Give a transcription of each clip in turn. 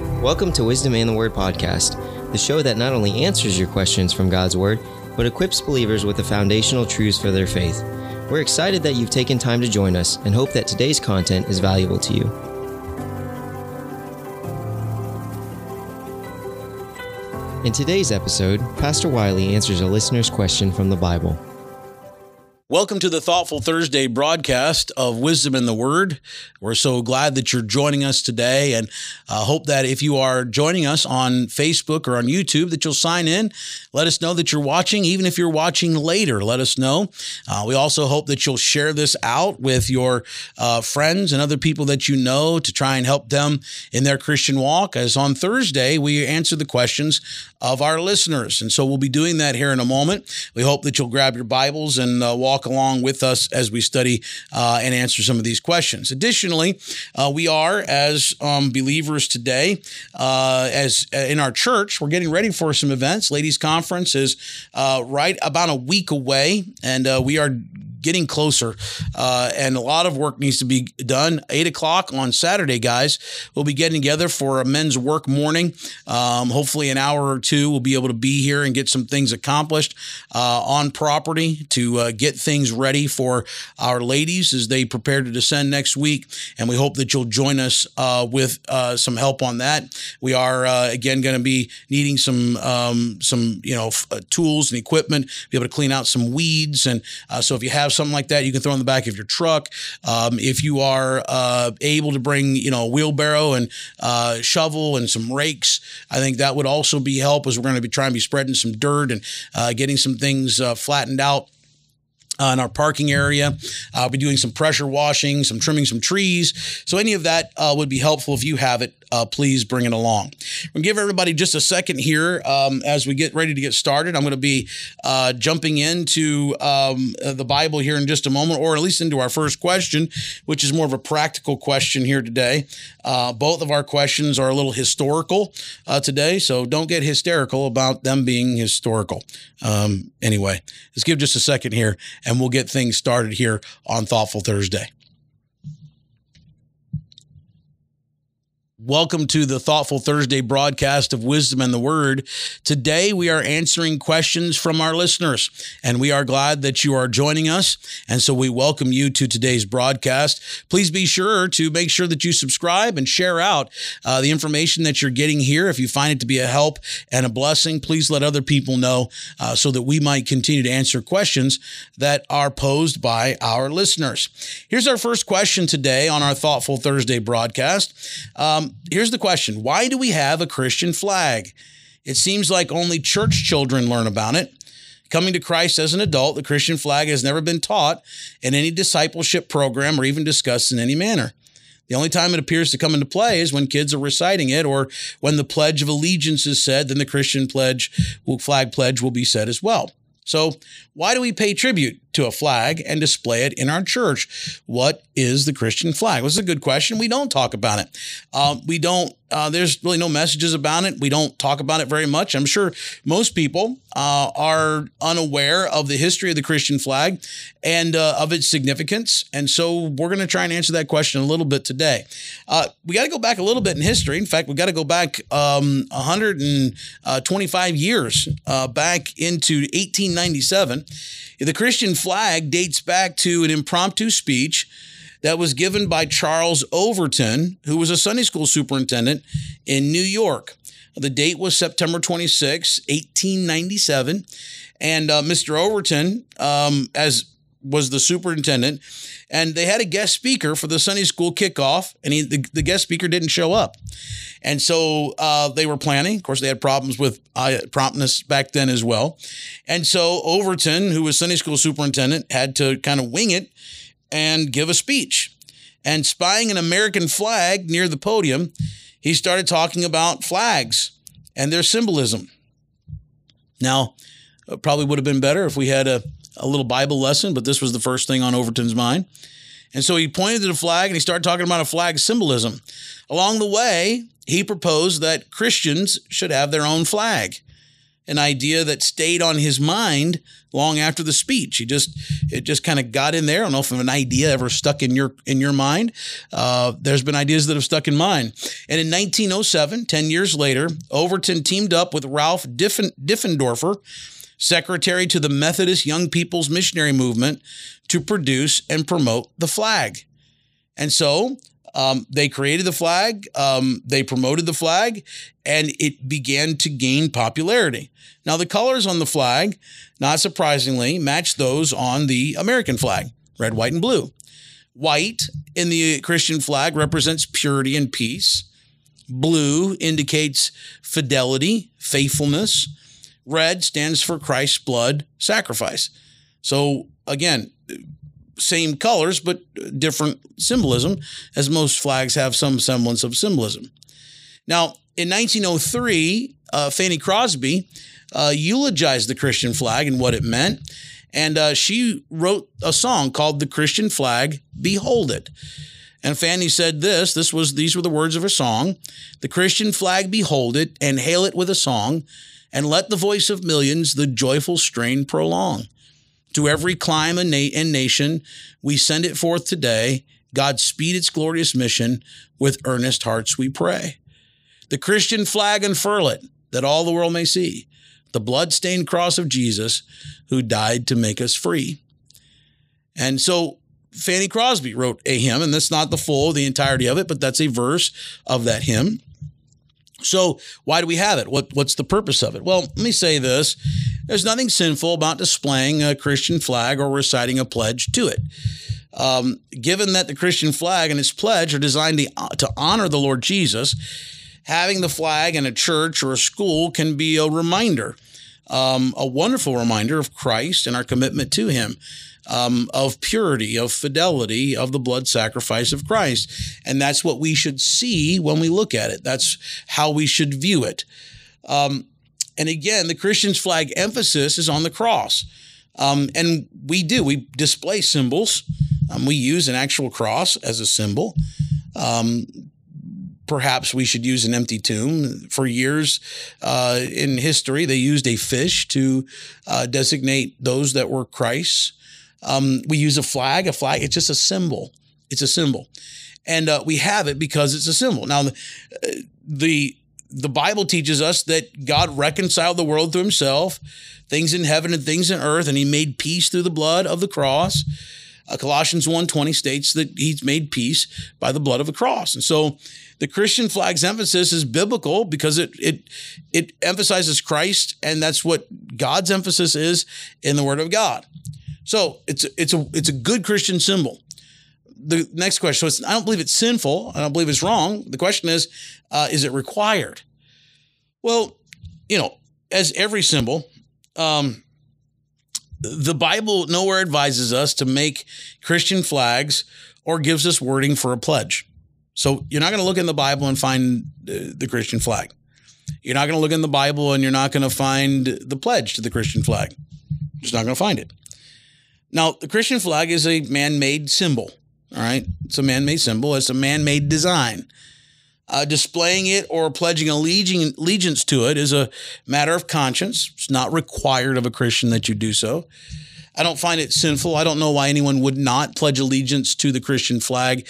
Welcome to Wisdom and the Word podcast, the show that not only answers your questions from God's Word, but equips believers with the foundational truths for their faith. We're excited that you've taken time to join us and hope that today's content is valuable to you. In today's episode, Pastor Wiley answers a listener's question from the Bible. Welcome to the Thoughtful Thursday broadcast of Wisdom in the Word. We're so glad that you're joining us today and uh, hope that if you are joining us on Facebook or on YouTube that you'll sign in. Let us know that you're watching. Even if you're watching later, let us know. Uh, we also hope that you'll share this out with your uh, friends and other people that you know to try and help them in their Christian walk. As on Thursday, we answer the questions of our listeners. And so we'll be doing that here in a moment. We hope that you'll grab your Bibles and uh, walk along with us as we study uh, and answer some of these questions. Additionally, uh, we are, as um, believers today, uh, as uh, in our church, we're getting ready for some events. Ladies' Conference is uh, right about a week away, and we are getting closer, uh, and a lot of work needs to be done. Eight o'clock on Saturday, guys, we'll be getting together for a men's work morning. Um, hopefully, an hour or two, we'll be able to be here and get some things accomplished uh, on property to uh, get things ready for our ladies as they prepare to descend next week. And we hope that you'll join us uh, with uh, some help on that. We are uh, again going to be needing some um, some you know f- tools and equipment, be able to clean out some weeds, and so if you have have something like that, you can throw in the back of your truck. Um, if you are uh, able to bring, you know, a wheelbarrow and uh, shovel and some rakes, I think that would also be help as we're going to be trying to be spreading some dirt and uh, getting some things uh, flattened out uh, in our parking area. I'll be doing some pressure washing, some trimming some trees. So any of that uh, would be helpful if you have it. Uh, please bring it along. We'll give everybody just a second here um, as we get ready to get started. I'm going to be uh, jumping into um, uh, the Bible here in just a moment, or at least into our first question, which is more of a practical question here today. Uh, both of our questions are a little historical today, so don't get hysterical about them being historical. Um, anyway, let's give just a second here and we'll get things started here on Thoughtful Thursday. Welcome to the Thoughtful Thursday broadcast of Wisdom and the Word. Today we are answering questions from our listeners, and we are glad that you are joining us. And so we welcome you to today's broadcast. Please be sure to make sure that you subscribe and share out uh, the information that you're getting here. If you find it to be a help and a blessing, please let other people know uh, so that we might continue to answer questions that are posed by our listeners. Here's our first question today on our Thoughtful Thursday broadcast. Um, here's the question Why do we have a Christian flag? It seems like only church children learn about it. Coming to Christ as an adult, the Christian flag has never been taught in any discipleship program or even discussed in any manner. The only time it appears to come into play is when kids are reciting it or when the Pledge of Allegiance is said, then the Christian pledge, flag pledge will be said as well. So, why do we pay tribute to a flag and display it in our church? What is the Christian flag? Well, this is a good question. We don't talk about it. Um, we don't uh, there's really no messages about it. We don't talk about it very much. I'm sure most people uh, are unaware of the history of the Christian flag and uh, of its significance. And so we're going to try and answer that question a little bit today. Uh, we got to go back a little bit in history. In fact, we got to go back um, 125 years uh, back into 1897. The Christian flag dates back to an impromptu speech that was given by Charles Overton, who was a Sunday school superintendent in New York. The date was September 26, 1897. And uh, Mr. Overton, um, as was the superintendent, and they had a guest speaker for the Sunday school kickoff, and he, the, the guest speaker didn't show up. And so uh, they were planning. Of course, they had problems with uh, promptness back then as well. And so Overton, who was Sunday school superintendent, had to kind of wing it and give a speech. And spying an American flag near the podium, he started talking about flags and their symbolism. Now, probably would have been better if we had a, a little Bible lesson, but this was the first thing on Overton's mind. And so he pointed to the flag and he started talking about a flag symbolism. Along the way, he proposed that Christians should have their own flag. an idea that stayed on his mind long after the speech. He just it just kind of got in there. I don't know if an idea ever stuck in your in your mind. Uh, there's been ideas that have stuck in mine. And in 1907, 10 years later, Overton teamed up with Ralph Diffen, Diffendorfer, secretary to the Methodist Young People's Missionary Movement, to produce and promote the flag. And so um, they created the flag, um, they promoted the flag, and it began to gain popularity. Now, the colors on the flag, not surprisingly, match those on the American flag red, white, and blue. White in the Christian flag represents purity and peace. Blue indicates fidelity, faithfulness. Red stands for Christ's blood sacrifice. So, again, same colors, but different symbolism, as most flags have some semblance of symbolism. Now, in 1903, uh, Fanny Crosby uh, eulogized the Christian flag and what it meant. And uh, she wrote a song called The Christian Flag, Behold It. And Fanny said this, this was these were the words of her song. The Christian flag behold it and hail it with a song, and let the voice of millions the joyful strain prolong. To every clime and, na- and nation, we send it forth today. God speed its glorious mission. With earnest hearts we pray. The Christian flag unfurl it, that all the world may see the blood-stained cross of Jesus, who died to make us free. And so Fanny Crosby wrote a hymn, and that's not the full, the entirety of it, but that's a verse of that hymn. So why do we have it? What what's the purpose of it? Well, let me say this. There's nothing sinful about displaying a Christian flag or reciting a pledge to it. Um, given that the Christian flag and its pledge are designed to, to honor the Lord Jesus, having the flag in a church or a school can be a reminder, um, a wonderful reminder of Christ and our commitment to Him um, of purity, of fidelity, of the blood sacrifice of Christ. And that's what we should see when we look at it. That's how we should view it. Um, and again, the Christian's flag emphasis is on the cross. Um, and we do, we display symbols. Um, we use an actual cross as a symbol. Perhaps we should use an empty tomb. For years uh, in history, they used a fish to uh, designate those that were Christ's. Um, we use a flag. A flag, it's just a symbol. It's a symbol. And uh, we have it because it's a symbol. Now, the, uh, the the Bible teaches us that God reconciled the world to himself, things in heaven and things in earth, and he made peace through the blood of the cross. Uh, Colossians 1:20 states that he's made peace by the blood of the cross. And so the Christian flag's emphasis is biblical because it it it emphasizes Christ and that's what God's emphasis is in the word of God. So it's it's a it's a good Christian symbol. The next question. So I don't believe it's sinful. I don't believe it's wrong. The question is, uh, is it required? Well, you know, as every symbol, um, the Bible nowhere advises us to make Christian flags or gives us wording for a pledge. So you're not going to look in the Bible and find uh, the Christian flag. You're not going to look in the Bible and you're not going to find the pledge to the Christian flag. You're just not going to find it. Now, the Christian flag is a man made symbol. All right. It's a man made symbol, it's a man made design. Uh, displaying it or pledging allegiance to it is a matter of conscience. It's not required of a Christian that you do so. I don't find it sinful. I don't know why anyone would not pledge allegiance to the Christian flag,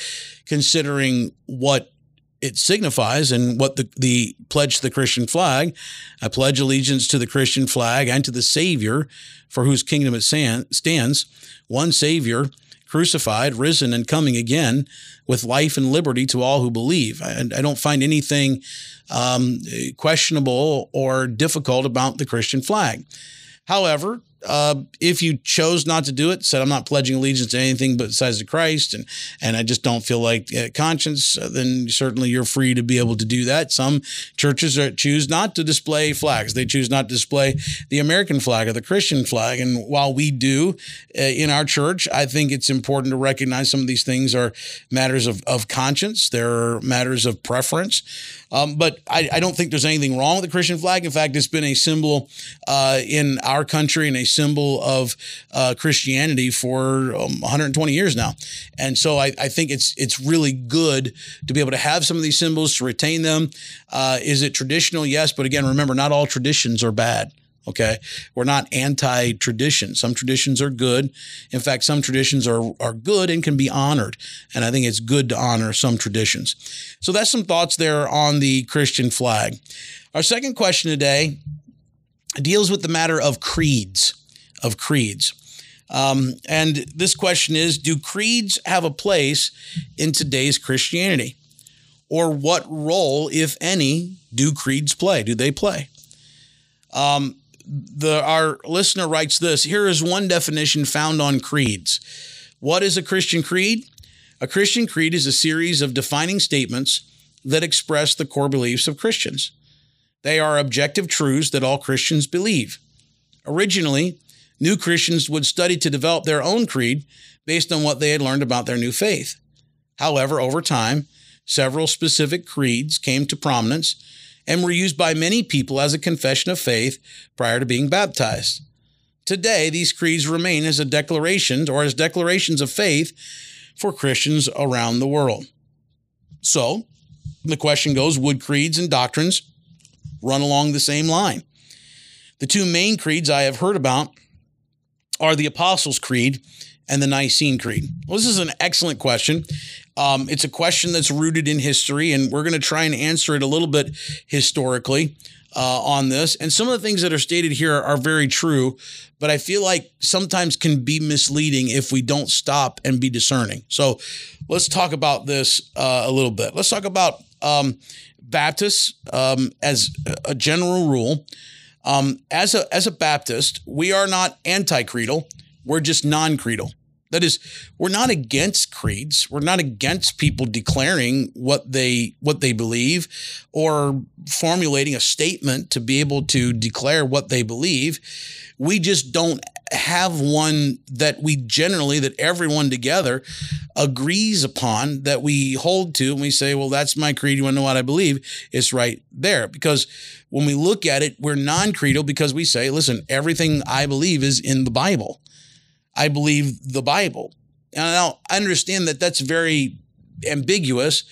considering what it signifies and what the, the pledge to the Christian flag. I pledge allegiance to the Christian flag and to the Savior for whose kingdom it stands, one Savior, crucified, risen, and coming again with life and liberty to all who believe. I, I don't find anything um, questionable or difficult about the Christian flag. However, uh, if you chose not to do it, said I'm not pledging allegiance to anything but besides to Christ, and and I just don't feel like uh, conscience, uh, then certainly you're free to be able to do that. Some churches are, choose not to display flags; they choose not to display the American flag or the Christian flag. And while we do uh, in our church, I think it's important to recognize some of these things are matters of of conscience. They're matters of preference. Um, but I, I, don't think there's anything wrong with the Christian flag. In fact, it's been a symbol uh, in our country and a symbol of uh, Christianity for um, 120 years now. And so I, I, think it's it's really good to be able to have some of these symbols to retain them. Uh, is it traditional? Yes, but again, remember, not all traditions are bad. Okay. We're not anti tradition. Some traditions are good. In fact, some traditions are, are good and can be honored. And I think it's good to honor some traditions. So that's some thoughts there on the Christian flag. Our second question today deals with the matter of creeds, of creeds. Um, and this question is Do creeds have a place in today's Christianity? Or what role, if any, do creeds play? Do they play? Um, the, our listener writes this Here is one definition found on creeds. What is a Christian creed? A Christian creed is a series of defining statements that express the core beliefs of Christians. They are objective truths that all Christians believe. Originally, new Christians would study to develop their own creed based on what they had learned about their new faith. However, over time, several specific creeds came to prominence and were used by many people as a confession of faith prior to being baptized. Today, these creeds remain as a declaration or as declarations of faith for Christians around the world. So, the question goes would creeds and doctrines run along the same line? The two main creeds I have heard about are the Apostles' Creed and the Nicene Creed? Well, this is an excellent question. Um, it's a question that's rooted in history, and we're going to try and answer it a little bit historically uh, on this. And some of the things that are stated here are very true, but I feel like sometimes can be misleading if we don't stop and be discerning. So let's talk about this uh, a little bit. Let's talk about um, Baptists um, as a general rule. Um, as a as a Baptist, we are not anti-creedal. We're just non-creedal. That is, we're not against creeds. We're not against people declaring what they what they believe or formulating a statement to be able to declare what they believe. We just don't have one that we generally that everyone together agrees upon that we hold to and we say, well, that's my creed. You want to know what I believe? It's right there. Because when we look at it, we're non-creedal because we say, listen, everything I believe is in the Bible. I believe the Bible. And I understand that that's very ambiguous.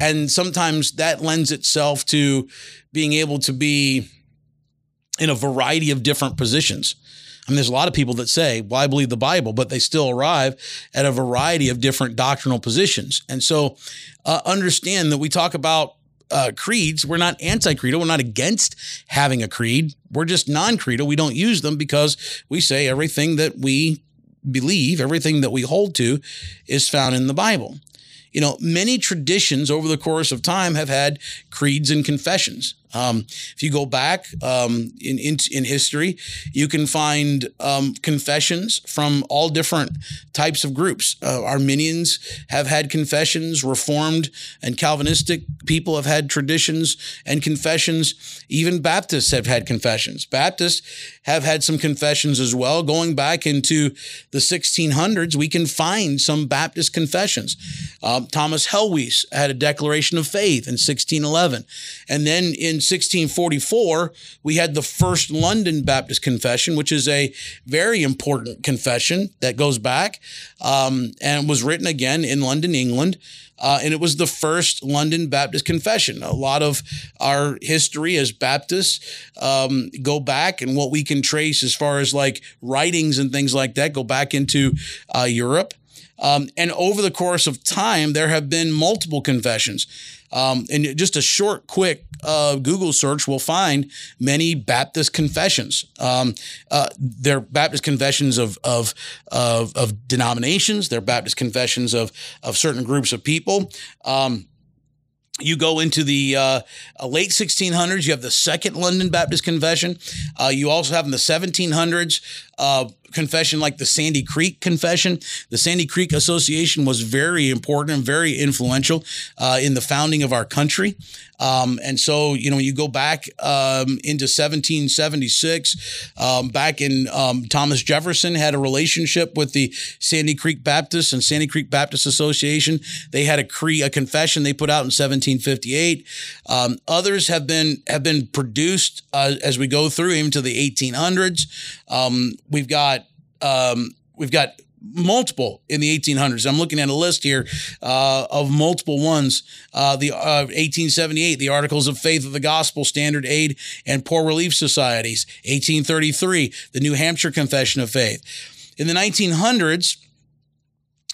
And sometimes that lends itself to being able to be in a variety of different positions. Mean, there's a lot of people that say, well, I believe the Bible, but they still arrive at a variety of different doctrinal positions. And so uh, understand that we talk about uh, creeds. We're not anti-creedal. We're not against having a creed. We're just non-creedal. We don't use them because we say everything that we believe, everything that we hold to, is found in the Bible. You know, many traditions over the course of time have had creeds and confessions. Um, if you go back um, in, in, in history, you can find um, confessions from all different types of groups. Uh, Arminians have had confessions. Reformed and Calvinistic people have had traditions and confessions. Even Baptists have had confessions. Baptists have had some confessions as well. Going back into the 1600s, we can find some Baptist confessions. Uh, Thomas Helwys had a declaration of faith in 1611, and then in 1644, we had the first London Baptist Confession, which is a very important confession that goes back um, and was written again in London, England. Uh, and it was the first London Baptist confession. A lot of our history as Baptists um, go back, and what we can trace as far as like writings and things like that go back into uh, Europe. Um, and over the course of time, there have been multiple confessions. Um, and just a short, quick uh, Google search will find many Baptist confessions. Um, uh, they're Baptist confessions of, of, of, of, denominations, they're Baptist confessions of, of certain groups of people. Um, you go into the uh, uh late 1600s, you have the Second London Baptist Confession. Uh, you also have in the 1700s uh, confession like the Sandy Creek Confession. The Sandy Creek Association was very important and very influential uh, in the founding of our country. Um, and so, you know, you go back um, into 1776, um, back in um, Thomas Jefferson had a relationship with the Sandy Creek Baptist and Sandy Creek Baptist Association. They had a cre- a confession they put out in 1758. Um, others have been have been produced uh, as we go through even to the 1800s. Um, we've got um, we've got multiple in the 1800s. I'm looking at a list here uh, of multiple ones. Uh, the uh, 1878, the Articles of Faith of the Gospel, Standard Aid and Poor Relief Societies. 1833, the New Hampshire Confession of Faith. In the 1900s,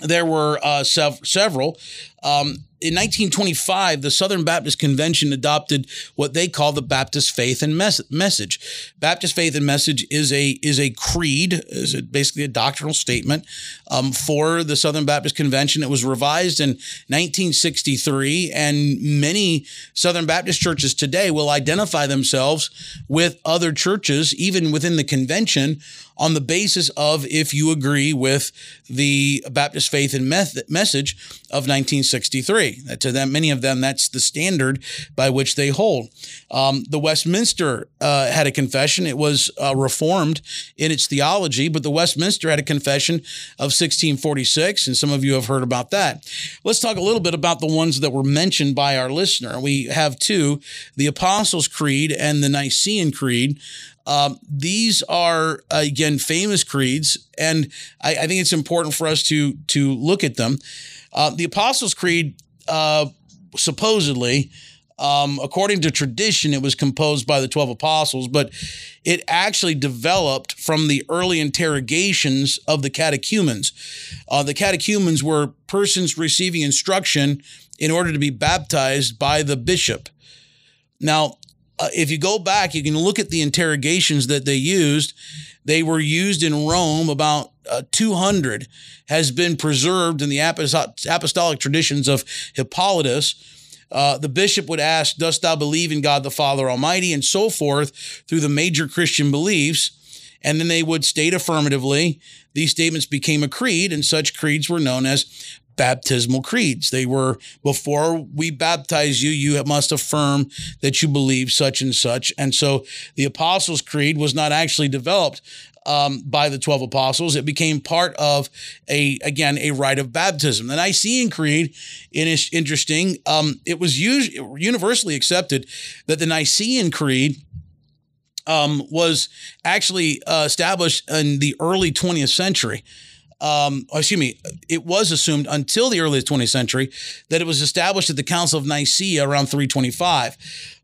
there were uh, sev- several. Um, in 1925, the Southern Baptist Convention adopted what they call the Baptist Faith and Mes- Message. Baptist Faith and Message is a is a creed, is a, basically a doctrinal statement um, for the Southern Baptist Convention. It was revised in 1963, and many Southern Baptist churches today will identify themselves with other churches, even within the convention, on the basis of if you agree with the Baptist Faith and Method, Message of 1963. To them, many of them, that's the standard by which they hold. Um, the Westminster uh, had a confession. It was uh, reformed in its theology, but the Westminster had a confession of 1646, and some of you have heard about that. Let's talk a little bit about the ones that were mentioned by our listener. We have two the Apostles' Creed and the Nicene Creed. Um, these are again famous creeds, and I, I, think it's important for us to to look at them. Uh, the Apostles' Creed uh, supposedly, um, according to tradition, it was composed by the 12 apostles, but it actually developed from the early interrogations of the catechumens. Uh, the catechumens were persons receiving instruction in order to be baptized by the bishop. Now, uh, if you go back, you can look at the interrogations that they used. They were used in Rome about uh, 200 has been preserved in the apostolic traditions of Hippolytus. Uh, the bishop would ask, Dost thou believe in God the Father Almighty? and so forth through the major Christian beliefs. And then they would state affirmatively. These statements became a creed, and such creeds were known as baptismal creeds. They were before we baptize you, you must affirm that you believe such and such. And so the Apostles' Creed was not actually developed um, by the 12 apostles. It became part of a, again, a rite of baptism. The Nicene Creed is interesting. Um, it was us- universally accepted that the Nicene Creed um, was actually uh, established in the early 20th century. Um, excuse me, it was assumed until the early 20th century that it was established at the Council of Nicaea around 325.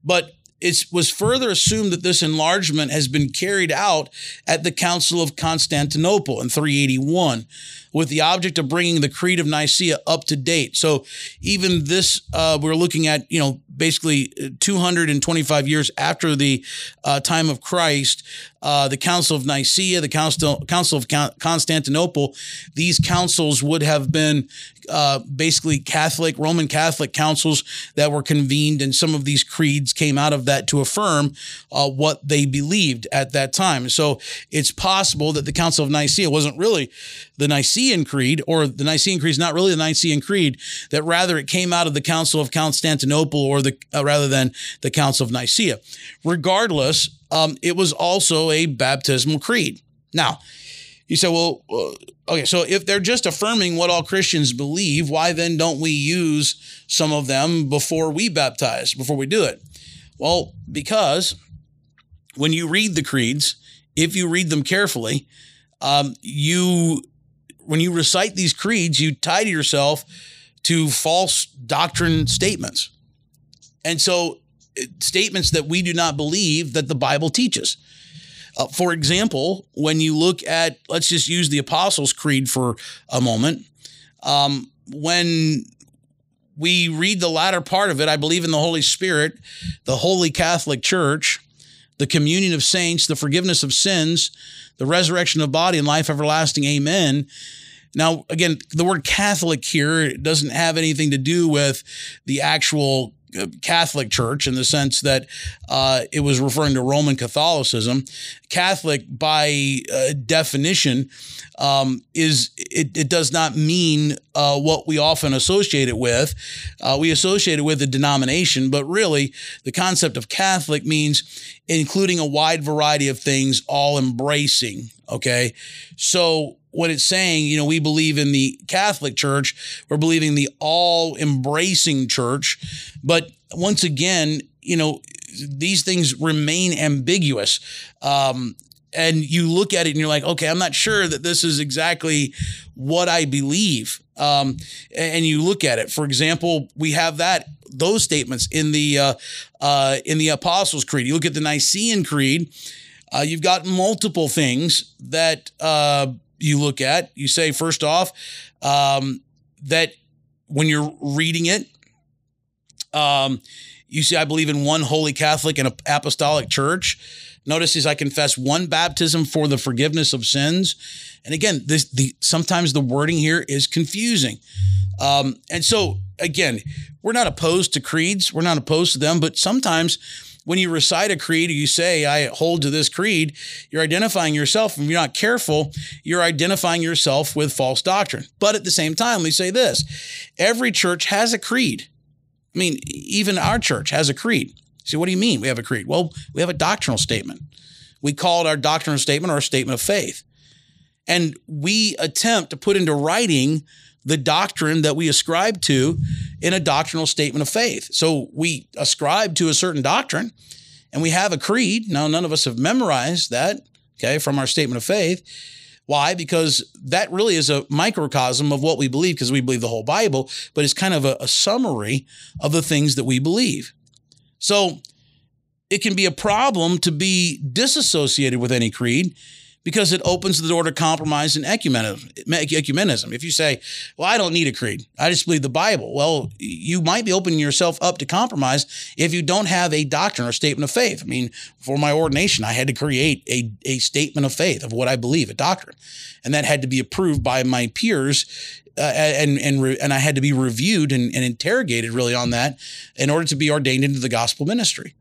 But it was further assumed that this enlargement has been carried out at the Council of Constantinople in 381 with the object of bringing the Creed of Nicaea up to date. So even this, uh, we're looking at, you know, basically 225 years after the uh, time of Christ, uh, the Council of Nicaea, the Council, Council of Constantinople, these councils would have been uh, basically Catholic, Roman Catholic councils that were convened, and some of these creeds came out of that to affirm uh, what they believed at that time. So it's possible that the Council of Nicaea wasn't really the Nicene Creed, or the Nicene Creed is not really the Nicene Creed, that rather it came out of the Council of Constantinople or the uh, rather than the Council of Nicaea. Regardless, um, it was also a baptismal creed. Now, you say, well, uh, okay, so if they're just affirming what all Christians believe, why then don't we use some of them before we baptize, before we do it? Well, because when you read the creeds, if you read them carefully, um, you when you recite these creeds, you tie to yourself to false doctrine statements. And so, statements that we do not believe that the Bible teaches. Uh, for example, when you look at, let's just use the Apostles' Creed for a moment. Um, when we read the latter part of it, I believe in the Holy Spirit, the Holy Catholic Church, the communion of saints, the forgiveness of sins, the resurrection of body, and life everlasting. Amen. Now, again, the word Catholic here doesn't have anything to do with the actual Catholic Church in the sense that uh, it was referring to Roman Catholicism. Catholic, by uh, definition, um, is it, it, does not mean uh, what we often associate it with. Uh, we associate it with a denomination, but really, the concept of Catholic means including a wide variety of things, all embracing. Okay, so what it's saying, you know, we believe in the Catholic Church, we're believing the all embracing church. But once again, you know, these things remain ambiguous. Um, and you look at it and you're like, okay, I'm not sure that this is exactly what I believe. Um, and you look at it. For example, we have that those statements in the uh, uh, in the Apostles' Creed. You look at the Nicene Creed. Uh, you've got multiple things that uh, you look at. You say first off um, that when you're reading it, um, you see, I believe in one holy Catholic and apostolic church. Notice as I confess one baptism for the forgiveness of sins. And again, this the sometimes the wording here is confusing. Um, and so again, we're not opposed to creeds, we're not opposed to them, but sometimes when you recite a creed you say, I hold to this creed, you're identifying yourself. And if you're not careful, you're identifying yourself with false doctrine. But at the same time, we say this every church has a creed. I mean, even our church has a creed. See, what do you mean we have a creed? Well, we have a doctrinal statement. We call it our doctrinal statement or our statement of faith. And we attempt to put into writing the doctrine that we ascribe to in a doctrinal statement of faith. So we ascribe to a certain doctrine and we have a creed. Now, none of us have memorized that, okay, from our statement of faith. Why? Because that really is a microcosm of what we believe, because we believe the whole Bible, but it's kind of a, a summary of the things that we believe. So it can be a problem to be disassociated with any creed because it opens the door to compromise and ecumenism. If you say, well, I don't need a creed, I just believe the Bible, well, you might be opening yourself up to compromise if you don't have a doctrine or statement of faith. I mean, for my ordination, I had to create a, a statement of faith of what I believe, a doctrine. And that had to be approved by my peers uh, and and re- and I had to be reviewed and, and interrogated really on that in order to be ordained into the gospel ministry.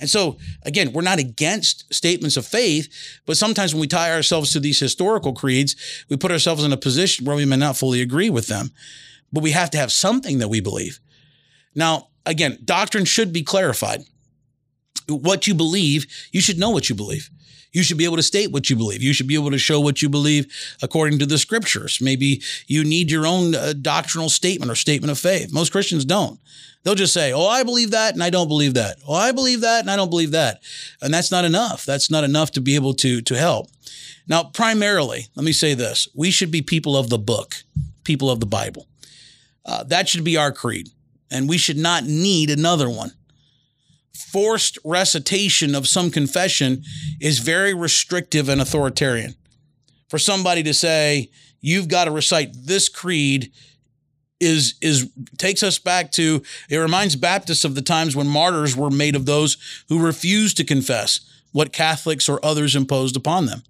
And so, again, we're not against statements of faith, but sometimes when we tie ourselves to these historical creeds, we put ourselves in a position where we may not fully agree with them. But we have to have something that we believe. Now, again, doctrine should be clarified. What you believe, you should know what you believe. You should be able to state what you believe. You should be able to show what you believe according to the scriptures. Maybe you need your own uh, doctrinal statement or statement of faith. Most Christians don't. They'll just say, Oh, I believe that and I don't believe that. Oh, I believe that and I don't believe that. And that's not enough. That's not enough to be able to, to help. Now, primarily, let me say this we should be people of the book, people of the Bible. Uh, that should be our creed. And we should not need another one. Forced recitation of some confession is very restrictive and authoritarian. For somebody to say, you've got to recite this creed is is takes us back to it reminds Baptists of the times when martyrs were made of those who refused to confess what Catholics or others imposed upon them.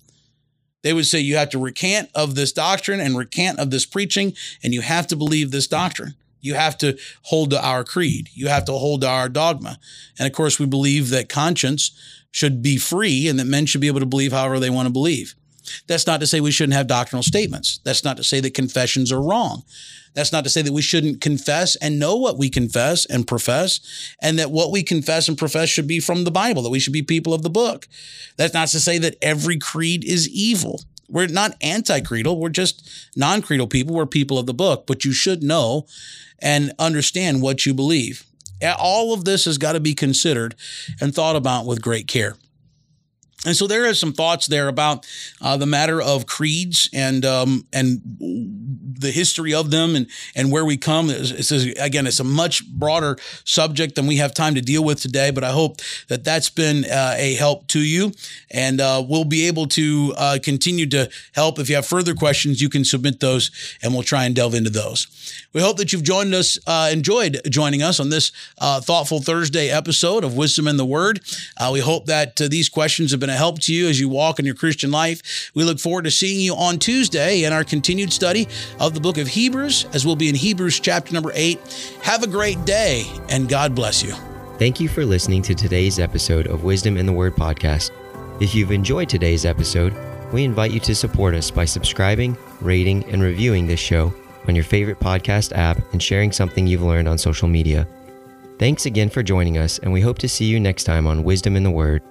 They would say you have to recant of this doctrine and recant of this preaching and you have to believe this doctrine. You have to hold to our creed. You have to hold to our dogma. And of course we believe that conscience should be free and that men should be able to believe however they want to believe. That's not to say we shouldn't have doctrinal statements. That's not to say that confessions are wrong. That's not to say that we shouldn't confess and know what we confess and profess, and that what we confess and profess should be from the Bible, that we should be people of the book. That's not to say that every creed is evil. We're not anti creedal, we're just non creedal people. We're people of the book, but you should know and understand what you believe. All of this has got to be considered and thought about with great care. And so there are some thoughts there about uh, the matter of creeds and um, and the history of them and and where we come. Again, it's a much broader subject than we have time to deal with today. But I hope that that's been uh, a help to you, and uh, we'll be able to uh, continue to help. If you have further questions, you can submit those, and we'll try and delve into those. We hope that you've joined us, uh, enjoyed joining us on this uh, thoughtful Thursday episode of Wisdom in the Word. we hope that these questions have been a help to you as you walk in your Christian life. We look forward to seeing you on Tuesday in our continued study of the book of Hebrews, as we'll be in Hebrews chapter number eight. Have a great day, and God bless you. Thank you for listening to today's episode of Wisdom in the Word podcast. If you've enjoyed today's episode, we invite you to support us by subscribing, rating, and reviewing this show on your favorite podcast app and sharing something you've learned on social media. Thanks again for joining us, and we hope to see you next time on Wisdom in the Word.